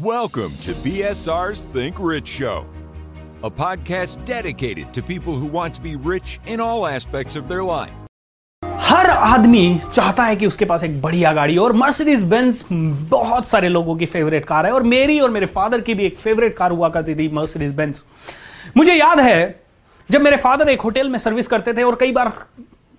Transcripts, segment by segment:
Welcome to BSR's Think Rich Show, a podcast dedicated to people who want to be rich in all aspects of their life. हर आदमी चाहता है कि उसके पास एक बढ़िया गाड़ी और मर्सिडीज बेंज बहुत सारे लोगों की फेवरेट कार है और मेरी और मेरे फादर की भी एक फेवरेट कार हुआ करती थी मर्सिडीज बेंज मुझे याद है जब मेरे फादर एक होटल में सर्विस करते थे और कई बार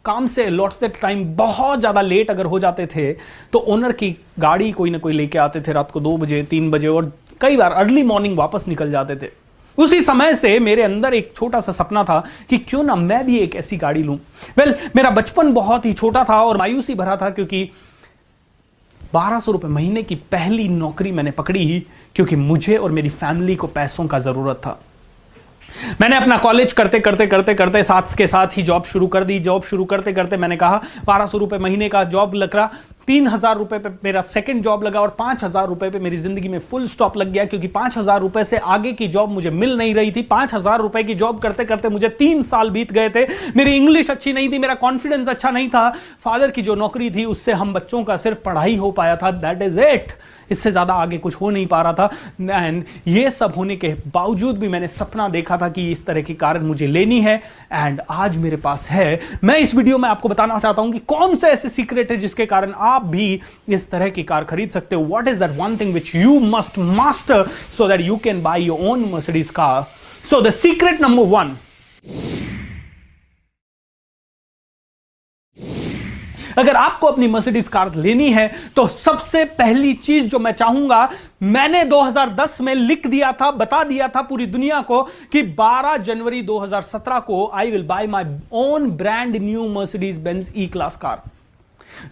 काम से लौटते टाइम बहुत ज़्यादा लेट अगर हो जाते थे तो ओनर की गाड़ी कोई ना कोई लेके आते थे रात को दो बजे तीन बजे और कई बार अर्ली मॉर्निंग वापस निकल जाते थे। उसी समय से मेरे अंदर एक छोटा सा सपना था कि क्यों ना मैं भी एक ऐसी गाड़ी लूँ। वेल well, मेरा बचपन बहुत ही छोटा था और मायूसी भरा था क्योंकि बारह सौ रुपए महीने की पहली नौकरी मैंने पकड़ी ही क्योंकि मुझे और मेरी फैमिली को पैसों का ज़रूरत था। मैंने अपना कॉलेज करते करते करते करते साथ के साथ ही जॉब शुरू कर दी। जॉब शुरू करते करते मैंने कहा, बारह सौ रुपए महीने का जॉब लग रहा, तीन हज़ार रुपए पे मेरा सेकंड जॉब लगा और पाँच हज़ार रुपए पे मेरी ज़िंदगी में फुल स्टॉप लग गया क्योंकि पाँच हज़ार रुपए से आगे की जॉब मुझे मिल नहीं रही थी। पाँच हज़ार रुपए की जॉब करते करते मुझे तीन साल बीत गए थे। मेरी इंग्लिश अच्छी नहीं थी, मेरा कॉन्फिडेंस अच्छा नहीं था। फादर की जो नौकरी थी, उससे हम बच्चों का सिर्फ़ पढ़ाई हो पाया था। दैट इज़ इट इससे ज़्यादा आगे कुछ हो नहीं पा रहा था। एंड ये सब होने के बावजूद भी मैंने सपना देखा था कि इस तरह की कार मुझे लेनी है एंड आज मेरे पास है। मैं इस वीडियो में आपको बताना चाहता हूँ कि कौन से ऐसे सीक्रेट है जिसके कारण आप भी इस तरह की कार खरीद सकते हो। What is that one thing which you must master so that you can buy your own Mercedes car so the secret number one अगर आपको अपनी मर्सिडीज कार लेनी है तो सबसे पहली चीज़ जो मैं चाहूँगा, मैंने 2010 में लिख दिया था, बता दिया था पूरी दुनिया को कि 12 जनवरी 2017 को I will buy my own brand new Mercedes Benz E class car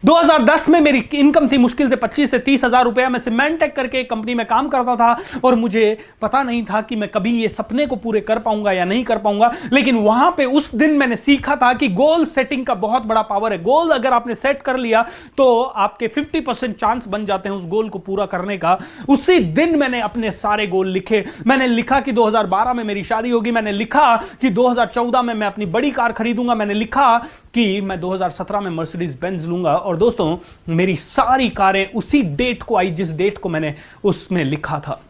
2010 में मेरी इनकम थी मुश्किल से 25 से तीस हज़ार रुपया। मैं सीमेंटेक करके एक कंपनी में काम करता था और मुझे पता नहीं था कि मैं कभी ये सपने को पूरे कर पाऊँगा या नहीं कर पाऊँगा। लेकिन वहाँ पे उस दिन मैंने सीखा था कि गोल सेटिंग का बहुत बड़ा पावर है। गोल अगर आपने सेट कर लिया तो आपके 50 परसेंट चांस बन जाते हैं उस गोल को पूरा करने का। उसी दिन मैंने अपने सारे गोल लिखे। मैंने लिखा कि 2012 में मेरी शादी होगी। मैंने लिखा कि 2014 में मैं अपनी बड़ी कार खरीदूँगा। मैंने लिखा कि मैं 2017 में मर्सिडीज बेंज लूँगा। और दोस्तों, मेरी सारी कारें उसी डेट को आई जिस डेट को मैंने उसमें लिखा था।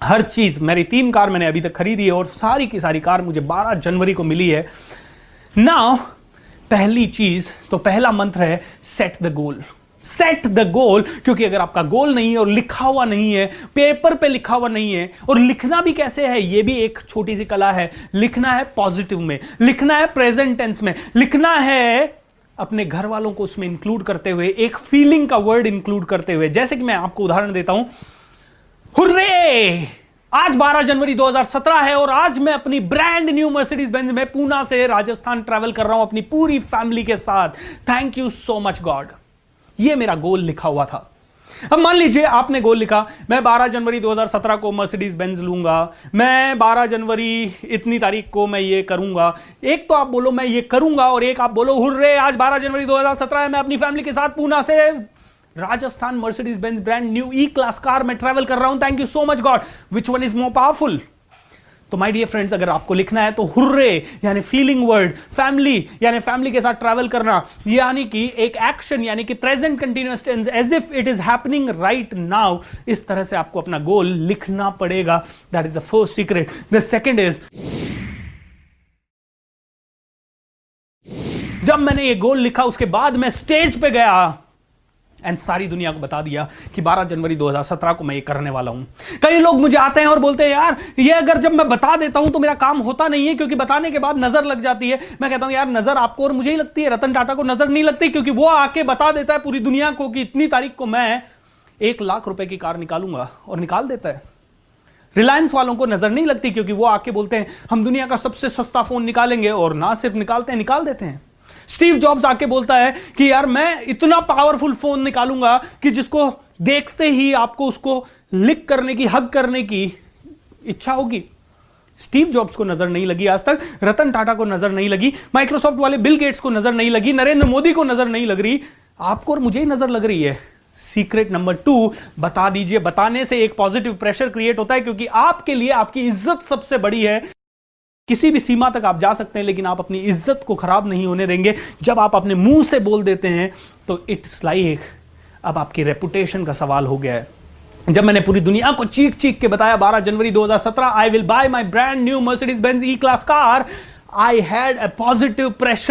हर चीज़, मेरी तीन कार मैंने अभी तक खरीदी है और सारी की सारी कार मुझे 12 जनवरी को मिली है। नाउ पहली चीज़ तो पहला मंत्र है set the goal set the goal क्योंकि अगर आपका गोल नहीं है और लिखा हुआ नहीं है पेपर पे लिखा हुआ नहीं है, और लिखना भी कैसे है यह भी एक छोटी सी कला है। लिखना है पॉजिटिव में, लिखना है प्रेजेंट टेंस में, लिखना है अपने घर वालों को उसमें इंक्लूड करते हुए, एक फीलिंग का वर्ड इंक्लूड करते हुए, जैसे कि मैं आपको उदाहरण देता हूँ। हुर्रे! आज 12 जनवरी 2017 है और आज मैं अपनी ब्रांड न्यू मर्सिडीज बेंज में पूना से राजस्थान ट्रेवल कर रहा हूँ अपनी पूरी फैमिली के साथ। Thank you so much God ये मेरा गोल लिखा हुआ था। अब मान लीजिए आपने गोल लिखा, मैं 12 जनवरी 2017 को मर्सिडीज बेंज लूँगा, मैं 12 जनवरी इतनी तारीख को मैं ये करूँगा। एक तो आप बोलो, मैं ये करूँगा और एक आप बोलो, हुर्रे, आज 12 जनवरी 2017 है, मैं अपनी फैमिली के साथ पूना से Rajasthan Mercedes Benz brand new E class car में ट्रेवल कर रहा हूँ। Thank you so much God which one is more powerful तो माय डियर फ्रेंड्स अगर आपको लिखना है तो हुर्रे, यानी फीलिंग वर्ड फैमिली यानी फैमिली के साथ ट्रैवल करना, यानी कि एक एक्शन यानी कि present continuous tense as if it is happening right now इस तरह से आपको अपना गोल लिखना पड़ेगा। That is the first secret the second is जब मैंने ये गोल लिखा, उसके बाद मैं स्टेज पे गया एंड सारी दुनिया को बता दिया कि 12 जनवरी 2017 को मैं ये करने वाला हूँ। कई लोग मुझे आते हैं और बोलते हैं, यार, ये अगर जब मैं बता देता हूँ तो मेरा काम होता नहीं है, क्योंकि बताने के बाद नज़र लग जाती है। मैं कहता हूँ, यार, नज़र आपको और मुझे ही लगती है, रतन टाटा को नज़र नहीं लगती, क्योंकि वो आके बता देता है पूरी दुनिया को कि इतनी तारीख को मैं एक लाख रुपए की कार निकालूँगा और निकाल देता है। रिलायंस वालों को नज़र नहीं लगती, क्योंकि वो आके बोलते हैं, हम दुनिया का सबसे सस्ता फ़ोन निकालेंगे और ना सिर्फ़ निकालते हैं, निकाल देते हैं। स्टीव जॉब्स आके बोलता है कि यार मैं इतना पावरफुल फ़ोन निकालूँगा कि जिसको देखते ही आपको उसको लिक करने की हक करने की इच्छा होगी। स्टीव जॉब्स को नज़र नहीं लगी आज तक, रतन टाटा को नज़र नहीं लगी, माइक्रोसॉफ्ट वाले बिल गेट्स को नज़र नहीं लगी, नरेंद्र मोदी को नज़र नहीं लग रही, आपको और मुझे ही नज़र लग रही है। सीक्रेट नंबर टू बता दीजिए, बताने से एक पॉजिटिव प्रेशर क्रिएट होता है क्योंकि आपके लिए आपकी इज़्ज़त सबसे बड़ी है। किसी भी सीमा तक आप जा सकते हैं, लेकिन आप अपनी इज़्ज़त को खराब नहीं होने देंगे। जब आप अपने मुँह से बोल देते हैं तो इट्स लाइक अब आपकी रेपुटेशन का सवाल हो गया है। जब मैंने पूरी दुनिया को चीख चीख के बताया 12 जनवरी 2017 I will buy my brand new Mercedes Benz E class car I had a positive pressure